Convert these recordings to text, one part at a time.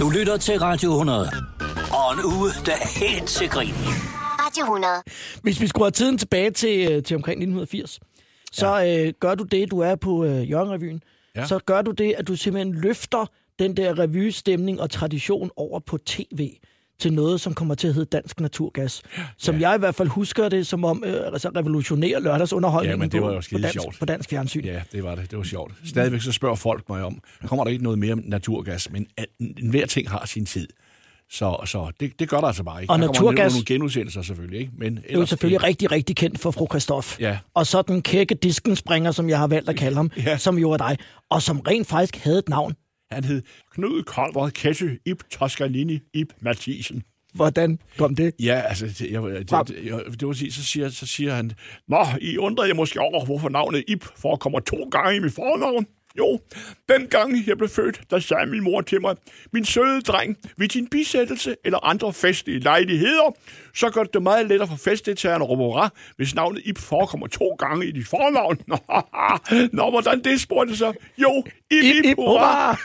Du lytter til Radio 100. Og en uge, der er helt til grin. Radio 100. Hvis vi skruer tiden tilbage til, øh, til omkring 1980, så øh, gør du det, du er på øh, Jørgen-revyen. Ja. Så gør du det, at du simpelthen løfter den der revystemning og tradition over på tv til noget, som kommer til at hedde Dansk Naturgas. Som ja. jeg i hvert fald husker det, som om øh, altså revolutionere lørdagsunderholdningen Ja, men det var på, jo på, dansk, sjovt. på dansk fjernsyn. Ja, det var det. Det var sjovt. Stadigvæk så spørger folk mig om, kommer der ikke noget mere naturgas? Men enhver ting har sin tid. Så, så det, det gør der altså bare ikke. Og der naturgas- nogle genudsendelser selvfølgelig, ikke? Men Det er jo selvfølgelig rigtig, rigtig kendt for fru Christoph. Ja. Og så den kække diskenspringer, som jeg har valgt at kalde ham, Ja. som jo er dig. Og som rent faktisk havde et navn. Han hed Knud Kolbert Kesse Ip Toscanini Ip Mathisen. Hvordan kom det? Ja, altså, det, jeg, det, det, jeg, det var sige, så siger, så siger han, Nå, I undrer jer måske over, hvorfor navnet Ip forekommer to gange i mit fornavn. Jo, den gang jeg blev født, der sagde min mor til mig, min søde dreng, ved din bisættelse eller andre festlige lejligheder, så gør det det meget lettere for festdeltagerne at råbe hurra, hvis navnet Ip forekommer to gange i dit fornavn. Nå, hvordan det spurgte så? Jo, Ip, Ip, hurra!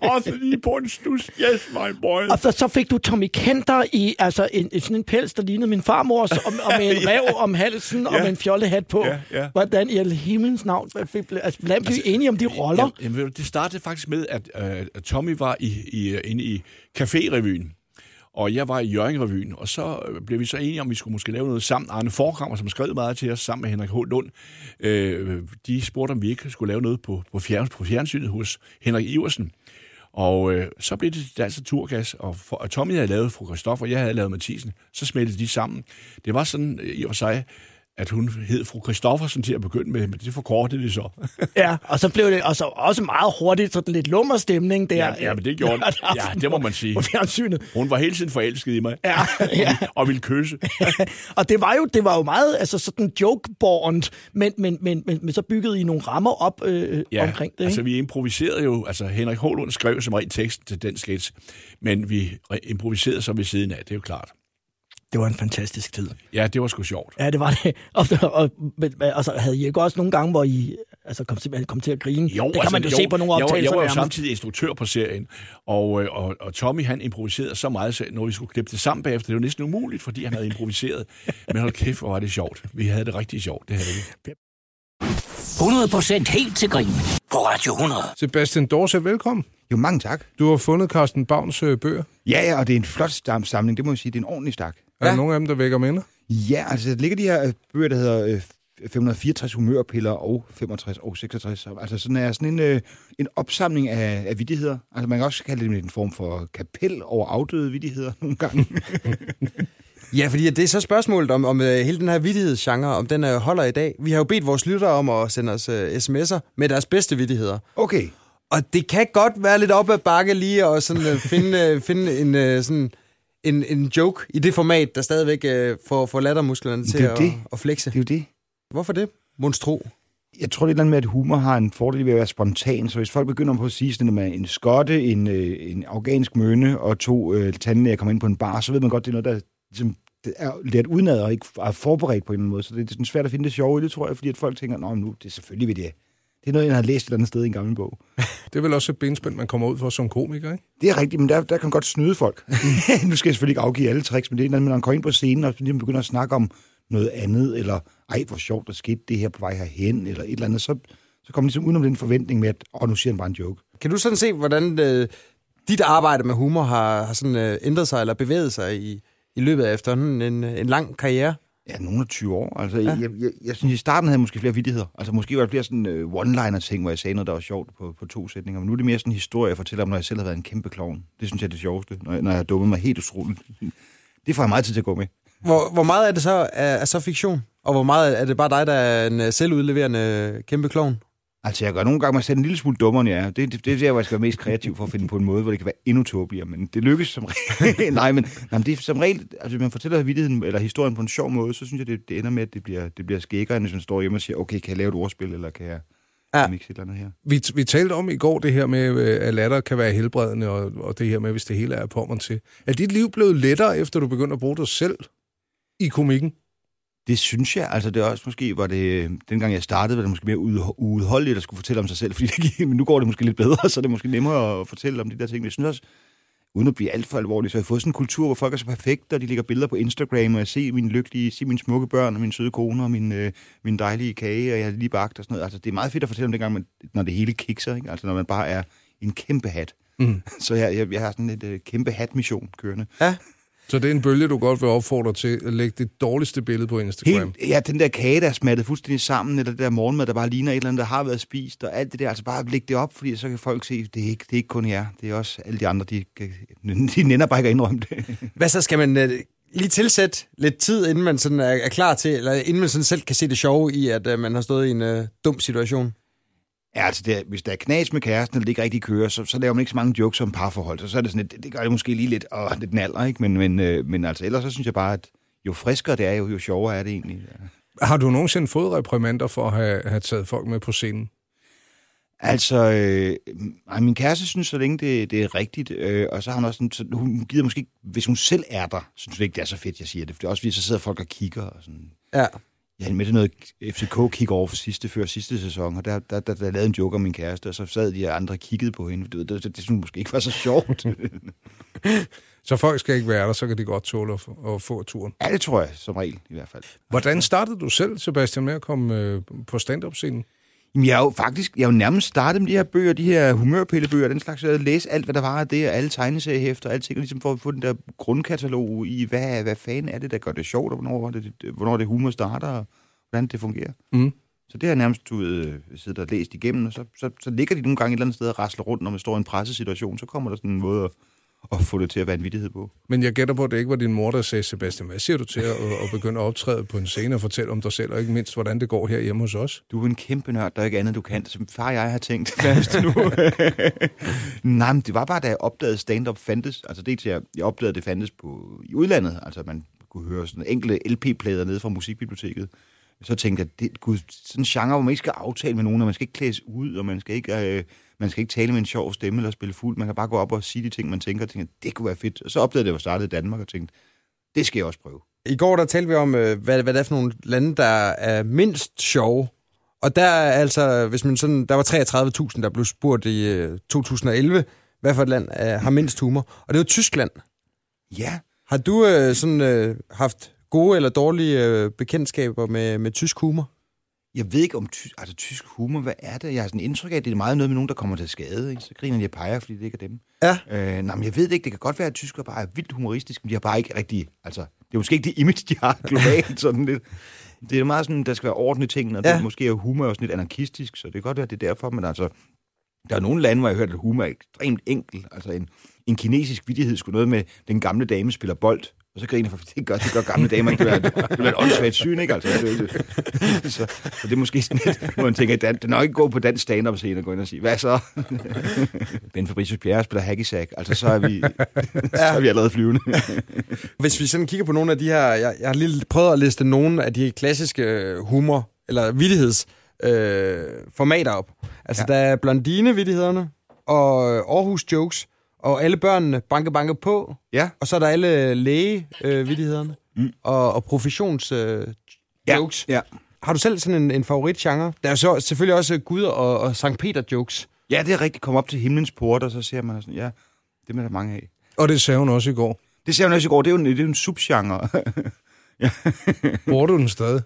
Også lige på en stus. Yes, my boy. Og så, så fik du Tommy Kenter i altså en, en- sådan en pels, der lignede min farmors, og, og med en rev om halsen, og Ja. med en fjollehat på. Ja, ja. Hvordan i himlens navn fik, altså, hvordan blev I enige om de roller? Jamen, jamen, det startede faktisk med, at øh, Tommy var i, i, inde i Café-revyen, og jeg var i Jørgen-revyen, og så øh, blev vi så enige om, at vi skulle måske lave noget sammen. Arne Forkrammer, som skrev meget til os, sammen med Henrik H. Lund, øh, de spurgte, om vi ikke skulle lave noget på, på, fjern, på fjernsynet hos Henrik Iversen. Og øh, så blev det Dansk Turgas, og, for, og Tommy havde lavet fru Christoffer, og jeg havde lavet Mathisen. Så smeltede de sammen. Det var sådan øh, i og for sig, at hun hed fru Christoffersen til at begynde med, men det forkortede de så. Ja, og så blev det og så også meget hurtigt sådan lidt lummer stemning der. Ja, ja, men det gjorde den. Ja, det må man sige. På fjernsynet. Hun var hele tiden forelsket i mig. Ja, ja. og ville kysse. og det var jo det var jo meget altså sådan jokeborn, men, men, men, men, men så byggede I nogle rammer op øh, Ja, omkring det. altså Ikke? vi improviserede jo, altså Henrik Hålund skrev som regel teksten til den sketch, men vi re- improviserede så ved siden af, det er jo klart. Det var en fantastisk tid. Ja, det var sgu sjovt. Ja, det var det. Og, og, men, altså, havde I ikke også nogle gange, hvor I altså, kom, til, kom til at grine? Jo, det kan altså, man jo, jo, se på nogle jeg var- optagelser. Jeg var jo samtidig instruktør på serien, og, øh, og, og Tommy han improviserede så meget, så når vi skulle klippe det sammen bagefter, det var næsten umuligt, fordi han havde improviseret. Men hold kæft, hvor var det sjovt. Vi havde det rigtig sjovt, det havde vi. 100% helt til grin. På Radio 100. Sebastian Dorse, velkommen. Jo, mange tak. Du har fundet Carsten Bavns øh, bøger. Ja, ja, og det er en flot samling, det må jeg sige. Det er en ordentlig stak. Er der nogen af dem, der vækker minder? Ja, altså, der ligger de her øh, bøger, der hedder øh, 564 humørpiller og 65 og 66. Altså sådan er sådan en, øh, en opsamling af, af vidtigheder. Altså man kan også kalde det en form for kapel over afdøde vidtigheder nogle gange. Ja, fordi det er så spørgsmålet om, om uh, hele den her vittighedsgenre, om den uh, holder i dag. Vi har jo bedt vores lyttere om at sende os uh, sms'er med deres bedste vittigheder. Okay. Og det kan godt være lidt op ad bakke lige at sådan, uh, finde, uh, finde en, uh, sådan, en, en joke i det format, der stadigvæk uh, får, får lattermusklerne til Det er at, det. at flexe. Det er jo det. Hvorfor det? Monstro. Jeg tror, det er et eller andet med, at humor har en fordel ved at være spontan. Så hvis folk begynder på at sige sådan noget med en skotte, en, øh, en afghansk mønne og to øh, tandlæger kommer ind på en bar, så ved man godt, det er noget, der ligesom, det er lært udenad og ikke er forberedt på en eller anden måde. Så det er sådan svært at finde det sjove i det, tror jeg, fordi at folk tænker, nå, nu, det er selvfølgelig ved det. Det er noget, jeg har læst et eller andet sted i en gammel bog. Det er vel også et benspænd, man kommer ud for som komiker, ikke? Det er rigtigt, men der, der kan man godt snyde folk. nu skal jeg selvfølgelig ikke afgive alle tricks, men det er når man kommer ind på scenen og ligesom begynder at snakke om noget andet, eller ej, hvor sjovt, der skete det her på vej herhen, eller et eller andet, så, så kommer man ligesom udenom den forventning med, at åh, nu siger han bare en joke. Kan du sådan se, hvordan uh, dit arbejde med humor har, har sådan, uh, ændret sig eller bevæget sig i, i løbet af efterhånden en, en lang karriere? Ja, nogle af 20 år. Altså, ja. jeg, jeg, jeg, synes, i starten havde jeg måske flere vittigheder. Altså, måske var der flere sådan uh, one-liner-ting, hvor jeg sagde noget, der var sjovt på, på to sætninger. Men nu er det mere sådan en historie, jeg fortæller om, når jeg selv har været en kæmpe klovn. Det synes jeg er det sjoveste, når jeg, når jeg har dummet mig helt utroligt. Det får jeg meget tid til at gå med. Hvor, hvor meget er det så er, er så fiktion? Og hvor meget er det bare dig, der er en øh, selvudleverende kæmpe klovn? Altså, jeg gør nogle gange mig selv en lille smule dummere, end jeg er. Det, det, det er der, hvor jeg skal være mest kreativ for at finde på en måde, hvor det kan være endnu tåbeligere. Men det lykkes som regel. nej, men, nej, men det er som regel... Altså, hvis man fortæller vittigheden, eller historien på en sjov måde, så synes jeg, det, det ender med, at det bliver, det bliver skækkere, end hvis man står hjemme og siger, okay, kan jeg lave et ordspil, eller kan jeg Ja. mixe et eller andet her? Vi, vi talte om i går det her med, øh, at latter kan være helbredende, og, og det her med, hvis det hele er på til. Er dit liv blevet lettere, efter du begyndte at bruge dig selv i komikken? Det synes jeg. Altså, det er også måske, var det, dengang jeg startede, var det måske mere ud- uudholdeligt at skulle fortælle om sig selv, fordi det gik, men nu går det måske lidt bedre, så er det måske nemmere at fortælle om de der ting. Men jeg synes også, uden at blive alt for alvorlig, så har jeg fået sådan en kultur, hvor folk er så perfekte, og de lægger billeder på Instagram, og jeg ser mine lykkelige, se mine smukke børn, og min søde kone, og min, øh, min dejlige kage, og jeg har lige bagt og sådan noget. Altså, det er meget fedt at fortælle om dengang, man, når det hele kikser, ikke? Altså, når man bare er en kæmpe hat. Mm. Så jeg, jeg, jeg har sådan et øh, kæmpe hat-mission kørende. Så det er en bølge, du godt vil opfordre til at lægge det dårligste billede på Instagram. Helt, ja, den der kage, der er smattet fuldstændig sammen, eller det der morgenmad, der bare ligner et eller andet, der har været spist, og alt det der, altså bare lægge det op, fordi så kan folk se, det er ikke, det er ikke kun jer, det er også alle de andre, de, de nænder bare ikke at indrømme det. Hvad så skal man øh, lige tilsætte lidt tid, inden man sådan er, er klar til, eller inden man sådan selv kan se det sjove i, at øh, man har stået i en øh, dum situation? Ja, altså, det er, hvis der er knas med kæresten, eller det ikke rigtig kører, så, så laver man ikke så mange jokes om parforhold, så, så er det sådan, lidt, det gør det måske lige lidt, og lidt naller, ikke? Men, men, øh, men altså, ellers så synes jeg bare, at jo friskere det er, jo, jo sjovere er det egentlig. Ja. Har du nogensinde fået reprimander for at have, have taget folk med på scenen? Altså, øh, ej, min kæreste synes så længe det, det er rigtigt, øh, og så har hun også sådan, så hun gider måske ikke, hvis hun selv er der, synes hun ikke, det er så fedt, jeg siger det, for det er også fordi, så sidder folk og kigger og sådan. Ja. Jeg havde med til noget FCK kick over for sidste, før sidste sæson, og der, der, der, der lavede en joke om min kæreste, og så sad de andre og kiggede på hende. Det, det, det, det synes måske ikke var så sjovt. Så folk skal ikke være der, så kan de godt tåle at få, at få turen. ja, det tror jeg som regel i hvert fald. Hvordan startede du selv, Sebastian, med at komme øh, på stand-up-scenen? Jamen, jeg er jo faktisk, jeg er jo nærmest startet med de her bøger, de her humørpillebøger, den slags, jeg læst alt, hvad der var af det, og alle tegneseriehæfter, og alt ting, og ligesom for at få den der grundkatalog i, hvad, hvad fanden er det, der gør det sjovt, og hvornår, det, hvornår det humor starter, og hvordan det fungerer. Mm. Så det har jeg nærmest ud, øh, siddet og læst igennem, og så, så, så ligger de nogle gange et eller andet sted og rasler rundt, når man står i en pressesituation, så kommer der sådan en måde at, at få det til at være en vittighed på. Men jeg gætter på, at det ikke var din mor, der sagde, Sebastian, hvad siger du til at, at begynde at optræde på en scene og fortælle om dig selv, og ikke mindst, hvordan det går her hjemme hos os? Du er en kæmpe nørd, der er ikke andet, du kan. Som far jeg har tænkt, hvad nu? Nej, men det var bare, da jeg opdagede stand-up fandtes. Altså det til, jeg, jeg opdagede, det fandtes på, i udlandet. Altså man kunne høre sådan enkelte LP-plader nede fra musikbiblioteket. Så tænkte jeg, det, gud, sådan en genre, hvor man ikke skal aftale med nogen, og man skal ikke klædes ud, og man skal ikke, øh, man skal ikke tale med en sjov stemme eller spille fuld. Man kan bare gå op og sige de ting, man tænker, og tænker, det kunne være fedt. Og så opdagede jeg, at jeg var startet i Danmark, og tænkte, det skal jeg også prøve. I går der talte vi om, øh, hvad, hvad det er for nogle lande, der er mindst sjove. Og der er altså, hvis man sådan, der var 33.000, der blev spurgt i øh, 2011, hvad for et land øh, har mindst humor. Og det var Tyskland. Ja, Har du øh, sådan øh, haft gode eller dårlige øh, bekendtskaber med, med tysk humor? Jeg ved ikke om ty- altså, tysk humor, hvad er det? Jeg har sådan indtryk af, at det er meget noget med nogen, der kommer til skade. Ikke? Så griner de og peger, fordi det ikke er dem. Ja. Øh, nej, men jeg ved det ikke. Det kan godt være, at tyskere bare er vildt humoristiske, men de har bare ikke rigtig... Altså, det er måske ikke det image, de har globalt. sådan lidt. Det er meget sådan, der skal være orden i tingene, og Ja. det, måske er humor også lidt anarkistisk, så det kan godt være, at det er derfor, men altså... Der er nogle lande, hvor jeg har hørt, at humor er ekstremt enkel. Altså en, en kinesisk vidighed skulle noget med, den gamle dame spiller bold, og så griner jeg, for det gør, det gør gamle damer ikke. Det er, det er et åndssvagt syn, ikke? Altså, det, det, så, så, det er måske sådan lidt, hvor man tænker, at det er nok ikke gå på den stand-up scene og gå ind og sige, hvad så? ben Fabricius Bjerre spiller hacky sack. Altså, så er vi, så er vi allerede flyvende. Hvis vi sådan kigger på nogle af de her, jeg, jeg har lige prøvet at liste nogle af de klassiske øh, humor, eller vittigheds øh, formater op. Altså, ja. der er Blondine-vittighederne, og Aarhus Jokes, og alle børnene banke banke på, ja, og så er der alle læge-vittighederne, mm. og, og professions-jokes. ja, jokes. ja. Har du selv sådan en, en favoritgenre? Der er så selvfølgelig også Gud og, og Sankt Peter-jokes. Ja, det er rigtigt. Kom op til himlens port, og så ser man sådan, ja, det er der mange af. Og det sagde hun også i går. Det ser man også i går, det er jo en, det er jo en subgenre. Bruger du den stadig?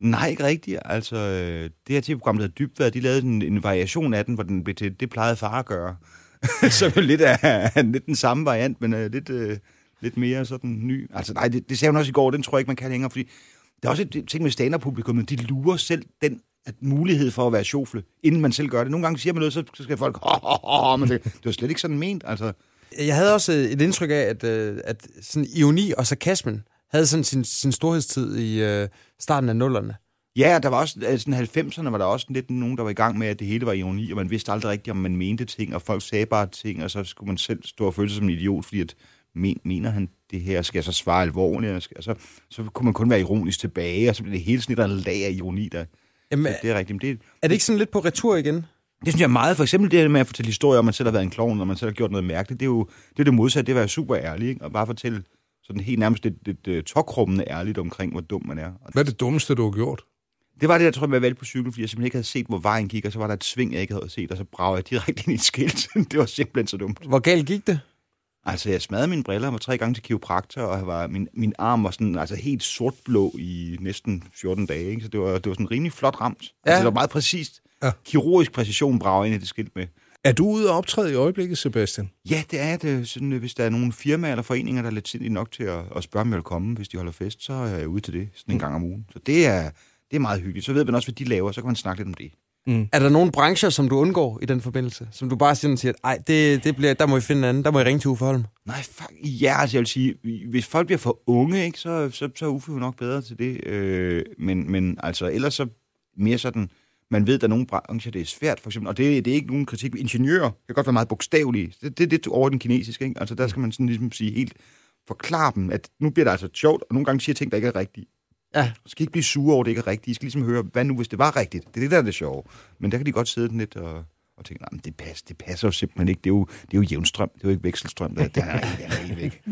Nej, ikke rigtigt. Altså, øh, det her tv-program, der hedder Dybvad, de lavede en, en variation af den, hvor den blev til, det plejede far at gøre. så jo lidt af lidt den samme variant, men uh, lidt, uh, lidt mere sådan ny. Altså, nej, det, det sagde hun også i går, den tror jeg ikke, man kan længere, fordi der er også et ting med stand-up-publikum, de lurer selv den at mulighed for at være sjofle, inden man selv gør det. Nogle gange siger man noget, så så skal folk, ho, ho, ho, men det, det var slet ikke sådan ment. Altså, Jeg havde også øh, et indtryk af, at, at sådan ironi og sarkasmen havde sådan sin, sin storhedstid i øh, starten af nullerne. Ja, der var også, altså sådan 90'erne var der også lidt nogen, der var i gang med, at det hele var ironi, og man vidste aldrig rigtigt, om man mente ting, og folk sagde bare ting, og så skulle man selv stå og føle sig som en idiot, fordi at, men, mener han det her, skal jeg så svare alvorligt, og, skal, så, så kunne man kun være ironisk tilbage, og så blev det hele sådan et lag af ironi, der, Jamen, det er rigtigt. Men det, er det ikke sådan lidt på retur igen? det synes jeg er meget, for eksempel det her med at fortælle historier, om man selv har været en klovn, og man selv har gjort noget mærkeligt, det er jo det, er det modsatte, det er at være super ærlig, ikke? og bare fortælle Sådan helt nærmest lidt, lidt uh, tokrummende ærligt omkring, hvor dum man er. Hvad er det dummeste, du har gjort? Det var det, jeg tror, jeg valgte på cykel, fordi jeg simpelthen ikke havde set, hvor vejen gik, og så var der et sving, jeg ikke havde set, og så bragede jeg direkte ind i et skilt. det var simpelthen så dumt. Hvor galt gik det? Altså, jeg smadrede mine briller, og var tre gange til kiropraktor, og jeg var, min, min arm var sådan, altså helt sortblå i næsten 14 dage, ikke? så det var, det var sådan rimelig flot ramt. Ja. Altså, det var meget præcist. Ja. Kirurgisk præcision brager ind i det skilt med. Er du ude og optræde i øjeblikket, Sebastian? Ja, det er det. Sådan, øh, hvis der er nogle firmaer eller foreninger, der er lidt sindige nok til at, at spørge, om jeg vil komme, hvis de holder fest, så er jeg ude til det sådan en gang om ugen. Så det er, det er meget hyggeligt. Så ved man også, hvad de laver, så kan man snakke lidt om det. Er der nogle brancher, som du undgår i den forbindelse? Som du bare sådan siger, ej, det, det bliver, der må I finde en anden, der må I ringe til Uffe Holm. Nej, fuck, ja, altså jeg vil sige, hvis folk bliver for unge, ikke, så, så, så er Uffe jo nok bedre til det. Øh, men, men altså, ellers så mere sådan, man ved, at der er nogle brancher, det er svært, for eksempel, og det, det er ikke nogen kritik. Ingeniører kan godt være meget bogstavelige. Det, det er lidt over den kinesiske, ikke? Altså der skal man sådan ligesom sige helt, forklare dem, at nu bliver det altså sjovt, og nogle gange siger ting, der ikke er rigtige. Ja. Så skal I ikke blive sure over, at det ikke er rigtigt. I skal ligesom høre, hvad nu, hvis det var rigtigt? Det er det, der er det sjove. Men der kan de godt sidde lidt og, og tænke, nej, det, passer, det passer jo simpelthen ikke. Det er jo, det er jo jævnstrøm, det er jo ikke vekselstrøm. Det, det er, det er helt væk.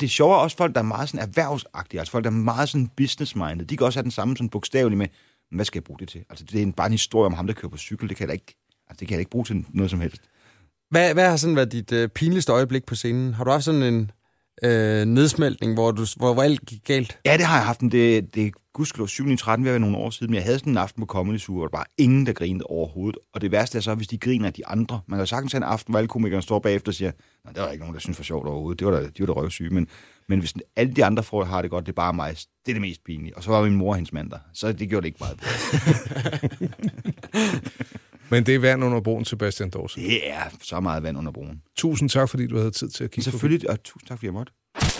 det er sjovere også folk, der er meget sådan erhvervsagtige, altså folk, der er meget sådan business-minded. De kan også have den samme sådan bogstavelige med, "Men hvad skal jeg bruge det til? Altså det er en, bare en historie om ham, der kører på cykel. Det kan jeg ikke, altså, det kan jeg ikke bruge til noget som helst. Hvad, hvad har sådan været dit øh, pinligste øjeblik på scenen? Har du haft sådan en øh, nedsmeltning, hvor, du, hvor, hvor alt gik galt? Ja, det har jeg haft, det, det gudskelov 7 13 ved nogle år siden, men jeg havde sådan en aften på Comedy Zoo, hvor der var ingen, der grinede overhovedet. Og det værste er så, hvis de griner af de andre. Man kan jo sagtens have en aften, hvor alle komikerne står bagefter og siger, nej, der var ikke nogen, der synes for sjovt overhovedet. Det var da, de var da røvsyge. Men, men hvis alle de andre får har det godt, det er bare mig. Det er det mest pinlige. Og så var min mor og hendes mand der. Så det gjorde det ikke meget. Men det er vand under broen, Sebastian Dorsen. Det er så meget vand under broen. Tusind tak, fordi du havde tid til at kigge på Selvfølgelig, og tusind tak, fordi jeg måtte.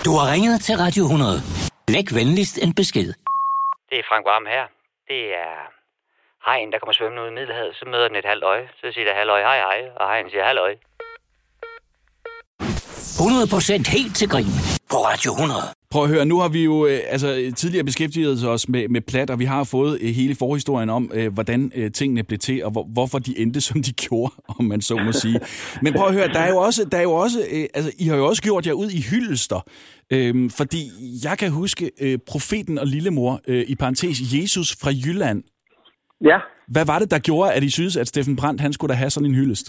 Du har ringet til Radio 100. Læg venligst en besked. Det er Frank Varm her. Det er hajen, der kommer svømmende ud i Middelhavet. Så møder den et halvt øje. Så siger der halvøj, hej hej. Og hajen siger halvøj. 100% helt til grin på Radio 100. Prøv at høre, nu har vi jo øh, altså, tidligere beskæftiget os med, med plat, og vi har fået øh, hele forhistorien om, øh, hvordan øh, tingene blev til, og hvor, hvorfor de endte, som de gjorde, om man så må sige. Men prøv at høre, der er jo også, der er jo også øh, altså, I har jo også gjort jer ud i hyldester, øh, fordi jeg kan huske øh, profeten og lillemor, øh, i parentes Jesus fra Jylland. Ja, Hvad var det, der gjorde, at I synes, at Steffen Brandt, han skulle da have sådan en hyldest?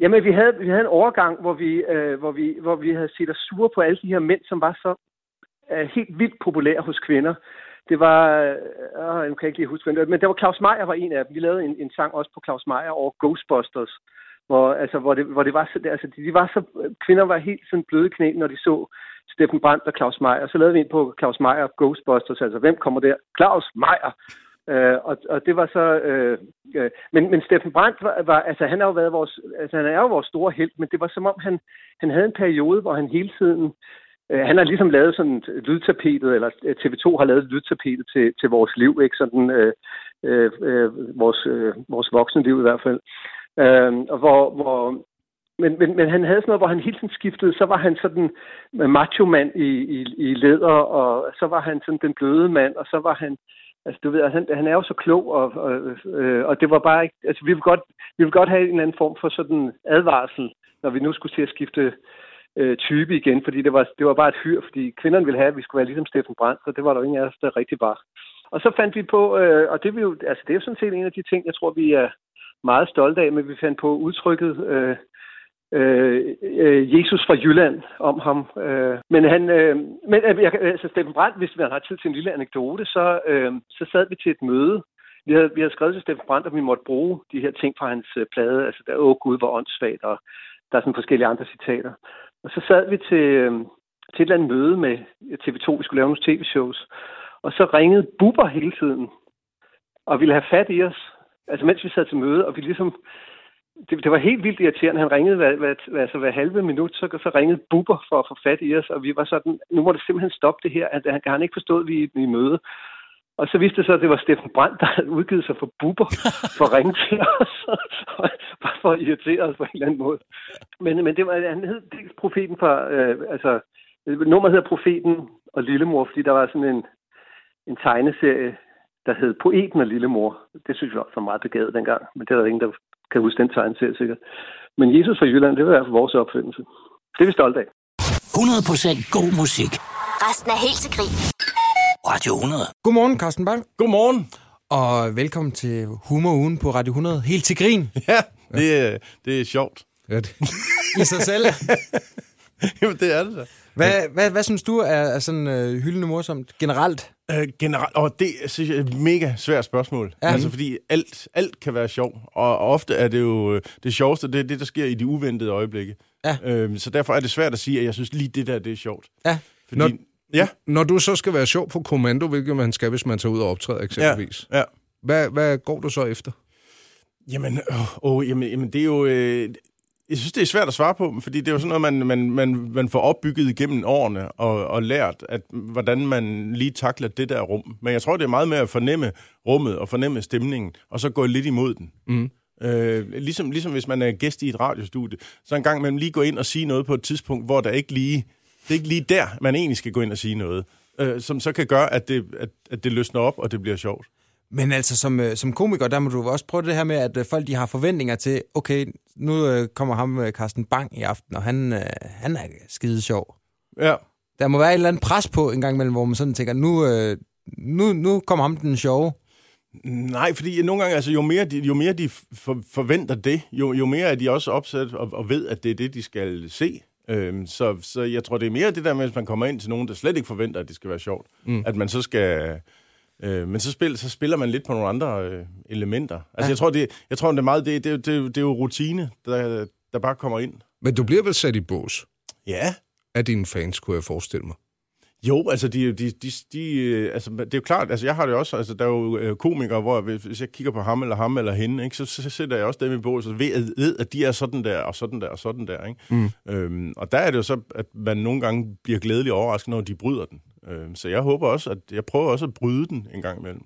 Jamen, vi havde, vi havde en overgang, hvor vi, øh, hvor, vi, hvor vi havde set os sure på alle de her mænd, som var så er helt vildt populær hos kvinder. Det var, øh, jeg kan ikke lige huske, men det var Claus Meier var en af dem. Vi lavede en, en sang også på Claus Meier over Ghostbusters, hvor, altså, hvor, det, hvor det var så, altså, de var så, kvinder var helt sådan bløde knæ, når de så Steffen Brandt og Claus Meier. Så lavede vi en på Claus Meier Ghostbusters, altså hvem kommer der? Claus Meier! Øh, og, og det var så... Øh, øh, men, men Steffen Brandt var, var... Altså, han har jo været vores... Altså, han er jo vores store held, men det var som om, han, han havde en periode, hvor han hele tiden... Øh, han har ligesom lavet sådan lydtapetet, eller øh, TV2 har lavet lydtapetet til, til vores liv, ikke? Sådan øh, øh, øh, vores, øh, vores voksne liv i hvert fald. Øh, og hvor, hvor, men, men, men han havde sådan noget, hvor han hele tiden skiftede. Så var han sådan macho-mand i, i, i læder, og så var han sådan den bløde mand, og så var han Altså, du ved, han, han er jo så klog, og, og, øh, og det var bare ikke... Altså, vi vil, godt, vi vil godt have en eller anden form for sådan advarsel, når vi nu skulle til at skifte øh, type igen, fordi det var, det var bare et hyr, fordi kvinderne ville have, at vi skulle være ligesom Steffen Brandt, så det var der ingen af os, der rigtig var. Og så fandt vi på, øh, og det, vi jo, altså, det er jo sådan set en af de ting, jeg tror, vi er meget stolte af, men vi fandt på udtrykket øh, øh, øh Jesus fra Jylland om ham. Øh, men han, øh, men øh, jeg, altså Steffen Brandt, hvis man har tid til en lille anekdote, så, øh, så sad vi til et møde. Vi havde, vi havde skrevet til Steffen Brandt, at vi måtte bruge de her ting fra hans øh, plade, altså der, åh gud, hvor åndssvagt, og der er sådan forskellige andre citater. Og så sad vi til, øh, til et eller andet møde med TV2, vi skulle lave nogle tv-shows, og så ringede Bubber hele tiden, og ville have fat i os, altså mens vi sad til møde, og vi ligesom det, det var helt vildt irriterende. Han ringede hver, hver, altså hver halve minut, så, så ringede Bubber for at få fat i os, og vi var sådan, nu må det simpelthen stoppe det her, at han kan han ikke forstod, at vi er i møde. Og så viste det sig, at det var Steffen Brandt, der havde udgivet sig for Bubber for at ringe til os, bare for at irritere os på en eller anden måde. Men, men det var, han hed dels profeten fra, øh, altså, nummeret hedder Profeten og Lillemor, fordi der var sådan en, en tegneserie, der hed Poeten og Lillemor. Det synes jeg også var meget begavet dengang, men det var ingen, der kan huske den tegneserie sikkert. Men Jesus fra Jylland, det var i hvert fald vores opfindelse. Det er vi stolte af. 100% god musik. Resten er helt til grin. Radio 100. Godmorgen, Carsten Bang. Godmorgen. Og velkommen til Humor på Radio 100. Helt til grin. Ja, det, er- det er sjovt. Ja, det. I sig selv. Jamen, det er det da. Hvad, hvad, hvad synes du er, er sådan øh, hyldende morsomt generelt? Øh, generelt, og det synes jeg er et mega svært spørgsmål. Ja. Ja. Altså, fordi alt, alt kan være sjov, og, og ofte er det jo øh, det sjoveste, det er det, der sker i de uventede øjeblikke. Ja. Øhm, så derfor er det svært at sige, at jeg synes lige det der, det er sjovt. Ja. Fordi, Når- ja, Når du så skal være sjov på kommando, hvilket man skal, hvis man tager ud og optræder eksempelvis, ja. hvad, hvad går du så efter? Jamen, åh, åh, jamen, jamen, det er jo... Øh, jeg synes, det er svært at svare på, fordi det er jo sådan noget, man, man, man, man får opbygget igennem årene og, og lært, at, hvordan man lige takler det der rum. Men jeg tror, det er meget med at fornemme rummet og fornemme stemningen, og så gå lidt imod den. Mm. Øh, ligesom, ligesom hvis man er gæst i et radiostudie, så en gang man lige gå ind og sige noget på et tidspunkt, hvor der ikke lige, det er ikke lige der, man egentlig skal gå ind og sige noget, øh, som så kan gøre, at det, at, at det løsner op, og det bliver sjovt. Men altså, som, øh, som komiker, der må du også prøve det her med, at øh, folk de har forventninger til, okay, nu øh, kommer ham øh, Carsten Bang i aften, og han, øh, han er skide sjov. Ja. Der må være et eller andet pres på en gang imellem, hvor man sådan tænker, nu, øh, nu, nu kommer ham den sjove. Nej, fordi nogle gange, altså, jo mere de, jo mere de for, forventer det, jo, jo mere er de også opsat og, og ved, at det er det, de skal se. Øhm, så, så jeg tror, det er mere det der med, hvis man kommer ind til nogen, der slet ikke forventer, at det skal være sjovt, mm. at man så skal... Øh, men så, spil, så spiller man lidt på nogle andre øh, elementer. Altså, Ja. jeg tror, det, jeg tror, det er meget det, det, det, det er jo rutine, der, der bare kommer ind. Men du bliver vel sat i bås Ja. af dine fans, kunne jeg forestille mig. Jo, altså, de, de, de, de, øh, altså, det er jo klart, altså, jeg har det også, altså, der er jo øh, komikere, hvor hvis hvis jeg kigger på ham eller ham eller hende, ikke, så, så sætter jeg også dem i bås, og ved, at- ved, at de er sådan der, og sådan der, og sådan der, ikke? Mm. Øhm, og der er det jo så, at man nogle gange bliver glædelig overrasket, når de bryder den. Øhm, så jeg håber også, at jeg prøver også at bryde den en gang imellem.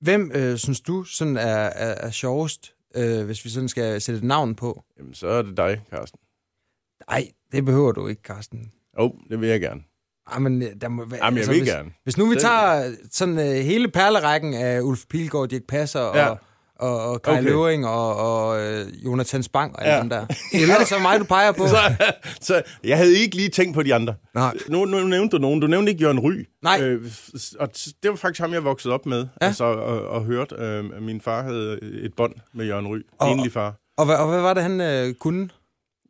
Hvem øh, synes du sådan er, er, er sjovest, øh, hvis vi sådan skal sætte et navn på? Jamen, så er det dig, Carsten. Nej, det behøver du ikke, Carsten. Jo, oh, det vil jeg gerne. Ej, men øh, der må. Jamen, jeg vil hvis, gerne. Hvis nu vi Det- tager sådan øh, hele perlerækken af Ulf Pilgaard, Dirk Passer og, Ja. og, og Kai okay. Løvring og, og øh, Jonathan Spang og alle Ja. dem der. Eller er det så mig, du peger på? Så, så jeg havde ikke lige tænkt på de andre. Nej. Nu, nu nævnte du nogen. Du nævnte ikke Jørgen Ry. Nej. Øh, og det var faktisk ham, jeg voksede op med. Ja. Altså, og, og hørte, øh, min far havde et bånd med Jørgen Ry. Og- Enlig far. Og, hvad, og hvad var det, han øh, kunne?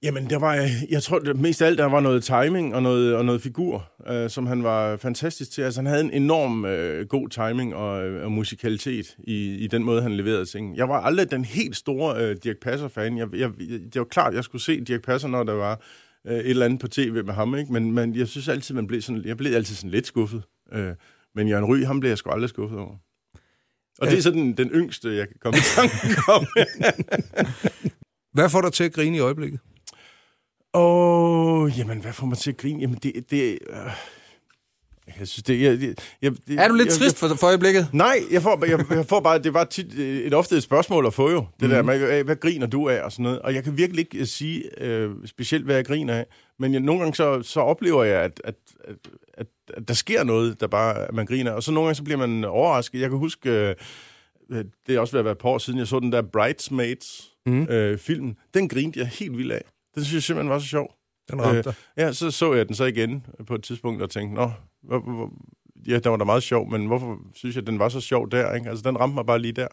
Jamen, der var, øh, jeg tror, det, mest af alt, der var noget timing og noget, og noget figur, øh, som han var fantastisk til. Altså, han havde en enorm øh, god timing og, øh, og musikalitet i, i den måde, han leverede ting. Jeg var aldrig den helt store øh, Dirk Passer-fan. Jeg, jeg, det var klart, jeg skulle se Dirk Passer, når der var øh, et eller andet på tv med ham, ikke? Men, men jeg synes altid, man blev sådan, jeg blev altid sådan lidt skuffet. Øh, men Jørgen Ry, ham blev jeg sgu aldrig skuffet over. Og det er sådan den yngste, jeg kan komme i tanke om. Hvad får dig til at grine i øjeblikket? Åh, oh, jamen, hvad får man til at grine? Jamen, det... det øh, jeg synes, det... Jeg, jeg, jeg, Er du lidt jeg, trist for, for øjeblikket? Nej, jeg får, jeg, jeg får bare... Det var tit øh, et ofte et spørgsmål at få jo. Det Mhm. mm. der med, øh, hvad griner du af og sådan noget. Og jeg kan virkelig ikke øh, sige øh, specielt, hvad jeg griner af. Men jeg, nogle gange så, så oplever jeg, at, at, at, at, at der sker noget, der bare at man griner. Og så nogle gange så bliver man overrasket. Jeg kan huske... Øh, øh, det er også ved at være et par år siden, jeg så den der Bridesmaids Mhm. mm. øh. Den grinte jeg helt vildt af. Den synes jeg simpelthen var så sjov. Den ramte dig. Ja, så så jeg den så igen på et tidspunkt og tænkte, nå, hvor, hvor, ja, den var da meget sjov, men hvorfor synes jeg, den var så sjov der? Ikke? Altså, den ramte mig bare lige der.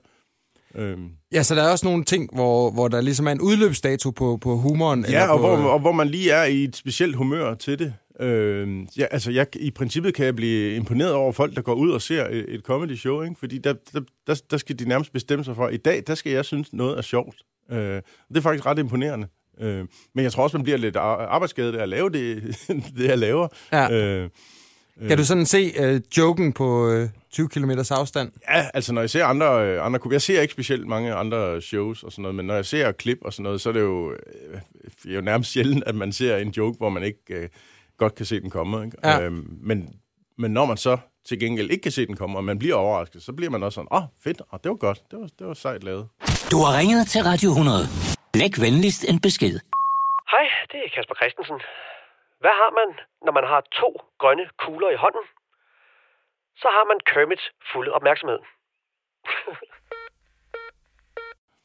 Øhm. Ja, så der er også nogle ting, hvor, hvor der ligesom er en udløbsdato på, på humoren. Ja, og på, hvor, og hvor man lige er i et specielt humør til det. Øhm, ja, altså, jeg, i princippet kan jeg blive imponeret over folk, der går ud og ser et, et comedy show, ikke? fordi der, der, der, der skal de nærmest bestemme sig for, i dag, der skal jeg synes, noget er sjovt. Øh, det er faktisk ret imponerende. Øh, men jeg tror også, man bliver lidt ar- arbejdsskadet af at lave det, det jeg laver. Ja. Øh, Kan du sådan se øh, joken på øh, 20 km afstand? Ja, altså når jeg ser andre, øh, andre jeg ser ikke specielt mange andre shows og sådan noget, men når jeg ser klip og sådan noget, så er det jo, øh, jo nærmest sjældent, at man ser en joke, hvor man ikke øh, godt kan se den komme. Ikke? Ja. Øhm, men, men når man så til gengæld ikke kan se den komme, og man bliver overrasket, så bliver man også sådan, åh, oh, fedt, oh, det var godt, det var, det var sejt lavet. Du har ringet til Radio 100. Læg venligst en besked. Hej, det er Kasper Christensen. Hvad har man, når man har to grønne kugler i hånden? Så har man Kermits fulde opmærksomhed.